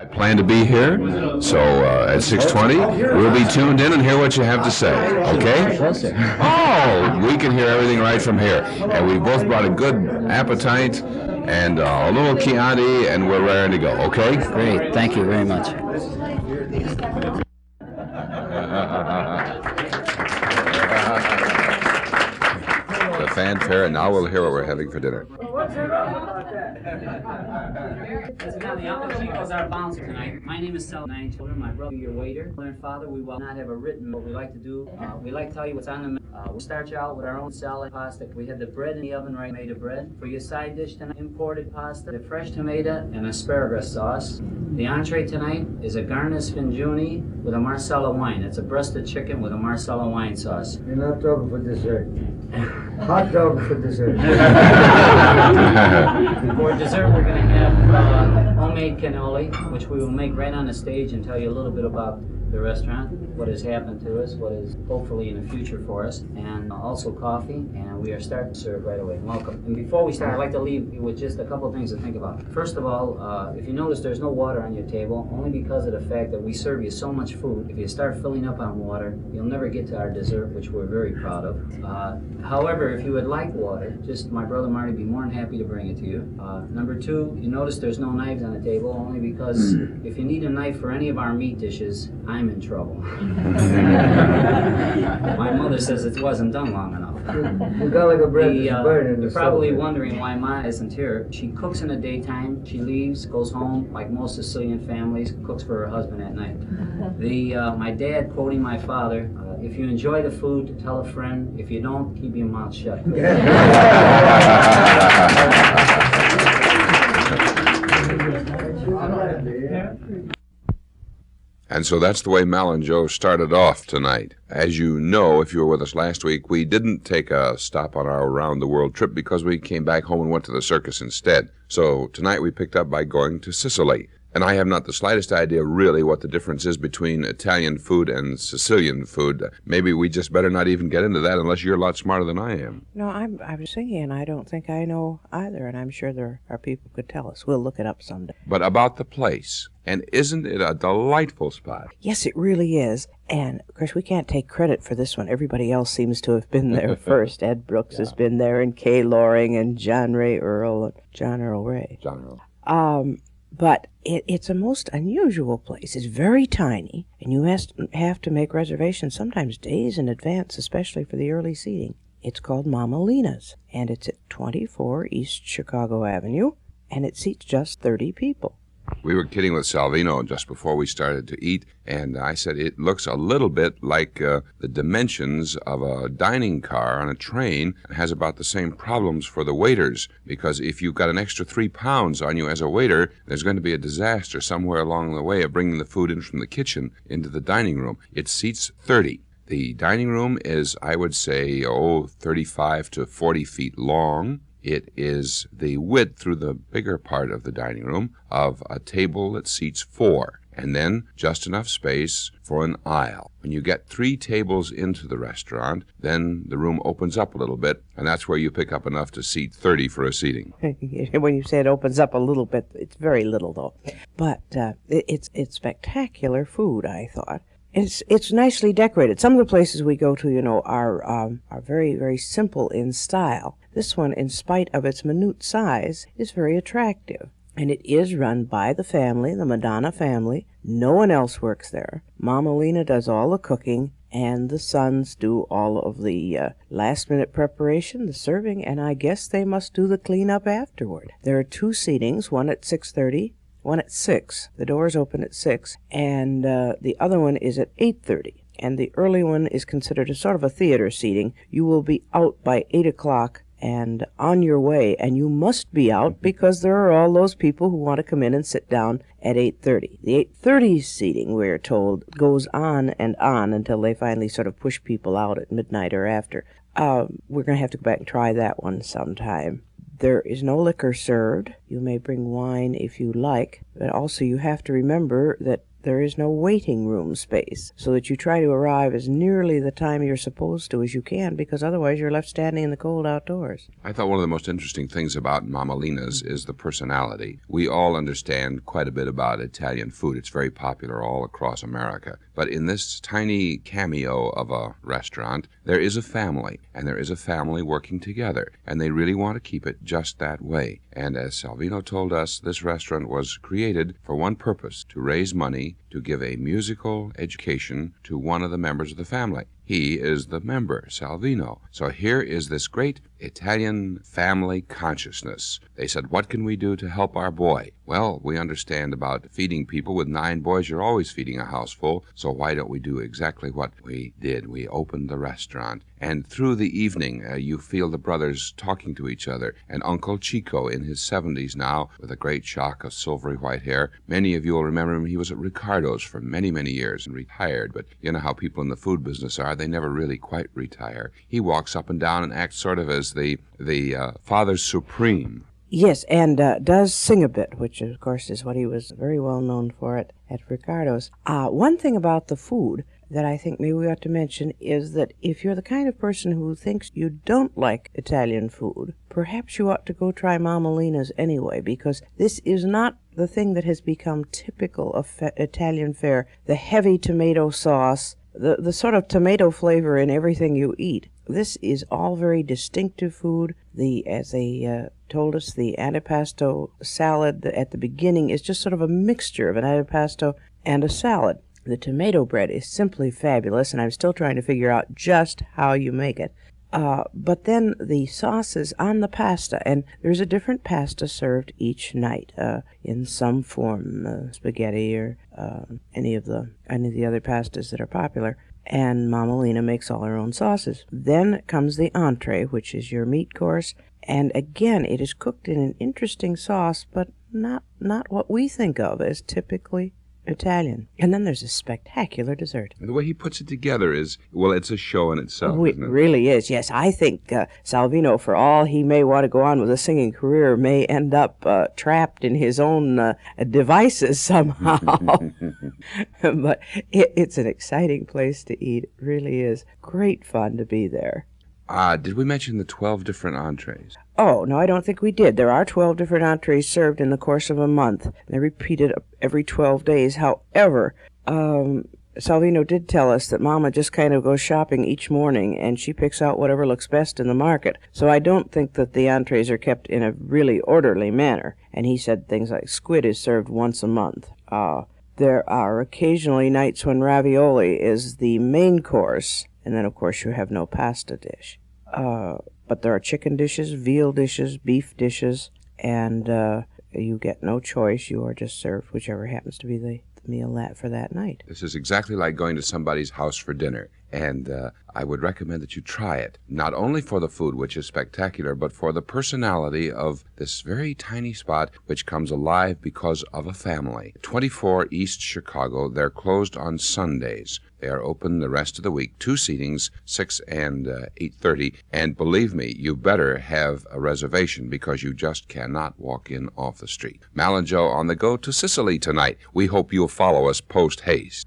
I plan to be here, so uh, at 6:20 we'll be tuned in and hear what you have to say. Okay? Oh, we can hear everything right from here, and we both brought a good appetite and uh, a little Chianti, and we're raring to go. Okay? Great. Thank you very much. The fanfare, and now we'll hear what we're having for dinner. Incidentally, I'm the chief as our bouncer tonight. My name is Sal. Nine children. My brother, your waiter. Mother and father, we will not have a written. What we like to do, uh, we like to tell you what's on the menu. Uh, we'll start you out with our own salad pasta. We have the bread in the oven, right? Made of bread. For your side dish tonight, imported pasta, the fresh tomato and asparagus sauce. The entree tonight is a garnish finjuni with a marsala wine. It's a breasted chicken with a marsala wine sauce. You're not talking for dessert. Hot dog for dessert. For dessert, we're going to have uh, homemade cannoli, which we will make right on the stage and tell you a little bit about the restaurant, what has happened to us, what is hopefully in the future for us, and also coffee. And we are starting to serve right away. Welcome. And before we start, I'd like to leave you with just a couple of things to think about. First of all, uh, if you notice there's no water on your table, only because of the fact that we serve you so much food. If you start filling up on water, you'll never get to our dessert, which we're very proud of. Uh, however, if you would like water, just my brother Marty would be more than happy to bring it to you. Uh, number two, you notice there's no knives on the table, only because if you need a knife for any of our meat dishes, I'm in trouble. my mother says it wasn't done long enough. You got like a bread The, that's uh, burning. in you're probably stove. wondering why Ma isn't here. She cooks in the daytime. She leaves, goes home, like most Sicilian families, cooks for her husband at night. The uh, my dad quoting my father: uh, "If you enjoy the food, tell a friend. If you don't, keep your mouth shut." And so that's the way Mal and Joe started off tonight. As you know, if you were with us last week, we didn't take a stop on our around the world trip because we came back home and went to the circus instead. So tonight we picked up by going to Sicily. And I have not the slightest idea really what the difference is between Italian food and Sicilian food. Maybe we just better not even get into that unless you're a lot smarter than I am. No, I'm I'm thinking, I don't think I know either, and I'm sure there are people who could tell us. We'll look it up someday. But about the place. And isn't it a delightful spot? Yes, it really is. And of course, we can't take credit for this one. Everybody else seems to have been there first. Ed Brooks has been there, and Kay Loring, and John Ray Earl, and John Earl Ray. John Earl. Um, but it, it's a most unusual place. It's very tiny, and you has, have to make reservations sometimes days in advance, especially for the early seating. It's called Mama Lena's, and it's at 24 East Chicago Avenue, and it seats just 30 people. We were kidding with Salvino just before we started to eat, and I said it looks a little bit like uh, the dimensions of a dining car on a train and has about the same problems for the waiters. Because if you've got an extra three pounds on you as a waiter, there's going to be a disaster somewhere along the way of bringing the food in from the kitchen into the dining room. It seats 30. The dining room is, I would say, oh, 35 to 40 feet long. It is the width through the bigger part of the dining room of a table that seats four, and then just enough space for an aisle. When you get three tables into the restaurant, then the room opens up a little bit, and that's where you pick up enough to seat 30 for a seating. when you say it opens up a little bit, it's very little though. But uh, it's it's spectacular food. I thought it's it's nicely decorated. Some of the places we go to, you know, are um, are very very simple in style. This one, in spite of its minute size, is very attractive. And it is run by the family, the Madonna family. No one else works there. Mama Lena does all the cooking, and the sons do all of the uh, last minute preparation, the serving, and I guess they must do the cleanup afterward. There are two seatings, one at 6:30, one at 6. The doors open at 6, and uh, the other one is at 8:30. And the early one is considered a sort of a theater seating. You will be out by 8 o'clock and on your way and you must be out because there are all those people who want to come in and sit down at 8:30. The 8:30 seating we're told goes on and on until they finally sort of push people out at midnight or after. Uh, we're going to have to go back and try that one sometime. There is no liquor served. You may bring wine if you like, but also you have to remember that there is no waiting room space, so that you try to arrive as nearly the time you're supposed to as you can, because otherwise you're left standing in the cold outdoors. I thought one of the most interesting things about Mama Lena's is the personality. We all understand quite a bit about Italian food. It's very popular all across America. But in this tiny cameo of a restaurant, there is a family, and there is a family working together, and they really want to keep it just that way. And as Salvino told us, this restaurant was created for one purpose to raise money to give a musical education to one of the members of the family. He is the member, Salvino. So here is this great Italian family consciousness. They said, What can we do to help our boy? Well, we understand about feeding people. With nine boys, you're always feeding a house full. So why don't we do exactly what we did? We opened the restaurant. And through the evening, uh, you feel the brothers talking to each other. And Uncle Chico, in his 70s now, with a great shock of silvery white hair. Many of you will remember him. He was at Riccardo's for many, many years and retired. But you know how people in the food business are. They never really quite retire. He walks up and down and acts sort of as the, the uh, Father Supreme Yes, and uh, does sing a bit, which of course is what he was very well known for at, at Riccardo's. Uh, one thing about the food that I think maybe we ought to mention is that if you're the kind of person who thinks you don't like Italian food, perhaps you ought to go try Mama Lena's anyway, because this is not the thing that has become typical of fa- Italian fare the heavy tomato sauce, the, the sort of tomato flavor in everything you eat. This is all very distinctive food. The as they uh, told us, the antipasto salad at the beginning is just sort of a mixture of an antipasto and a salad. The tomato bread is simply fabulous, and I'm still trying to figure out just how you make it. Uh, but then the sauces on the pasta, and there's a different pasta served each night uh, in some form, uh, spaghetti or uh, any of the any of the other pastas that are popular. And Mama Lena makes all her own sauces. Then comes the entree, which is your meat course, and again it is cooked in an interesting sauce, but not not what we think of as typically Italian. And then there's a spectacular dessert. The way he puts it together is, well, it's a show in itself. Oh, it it? really is. Yes, I think uh, Salvino, for all he may want to go on with a singing career, may end up uh, trapped in his own uh, devices somehow. but it, it's an exciting place to eat. It really is great fun to be there. Ah, did we mention the 12 different entrees? Oh, no, I don't think we did. There are 12 different entrees served in the course of a month. They're repeated every 12 days. However, um, Salvino did tell us that Mama just kind of goes shopping each morning and she picks out whatever looks best in the market. So I don't think that the entrees are kept in a really orderly manner. And he said things like squid is served once a month. Uh, there are occasionally nights when ravioli is the main course, and then of course you have no pasta dish. Uh, but there are chicken dishes, veal dishes, beef dishes, and uh, you get no choice. You are just served whichever happens to be the, meal that for that night. This is exactly like going to somebody's house for dinner. And uh, I would recommend that you try it, not only for the food, which is spectacular, but for the personality of this very tiny spot, which comes alive because of a family. 24 East Chicago, they're closed on Sundays. They are open the rest of the week, two seatings, 6 and uh, 8.30. And believe me, you better have a reservation because you just cannot walk in off the street. Mal and Joe on the go to Sicily tonight. We hope you'll follow us post haste.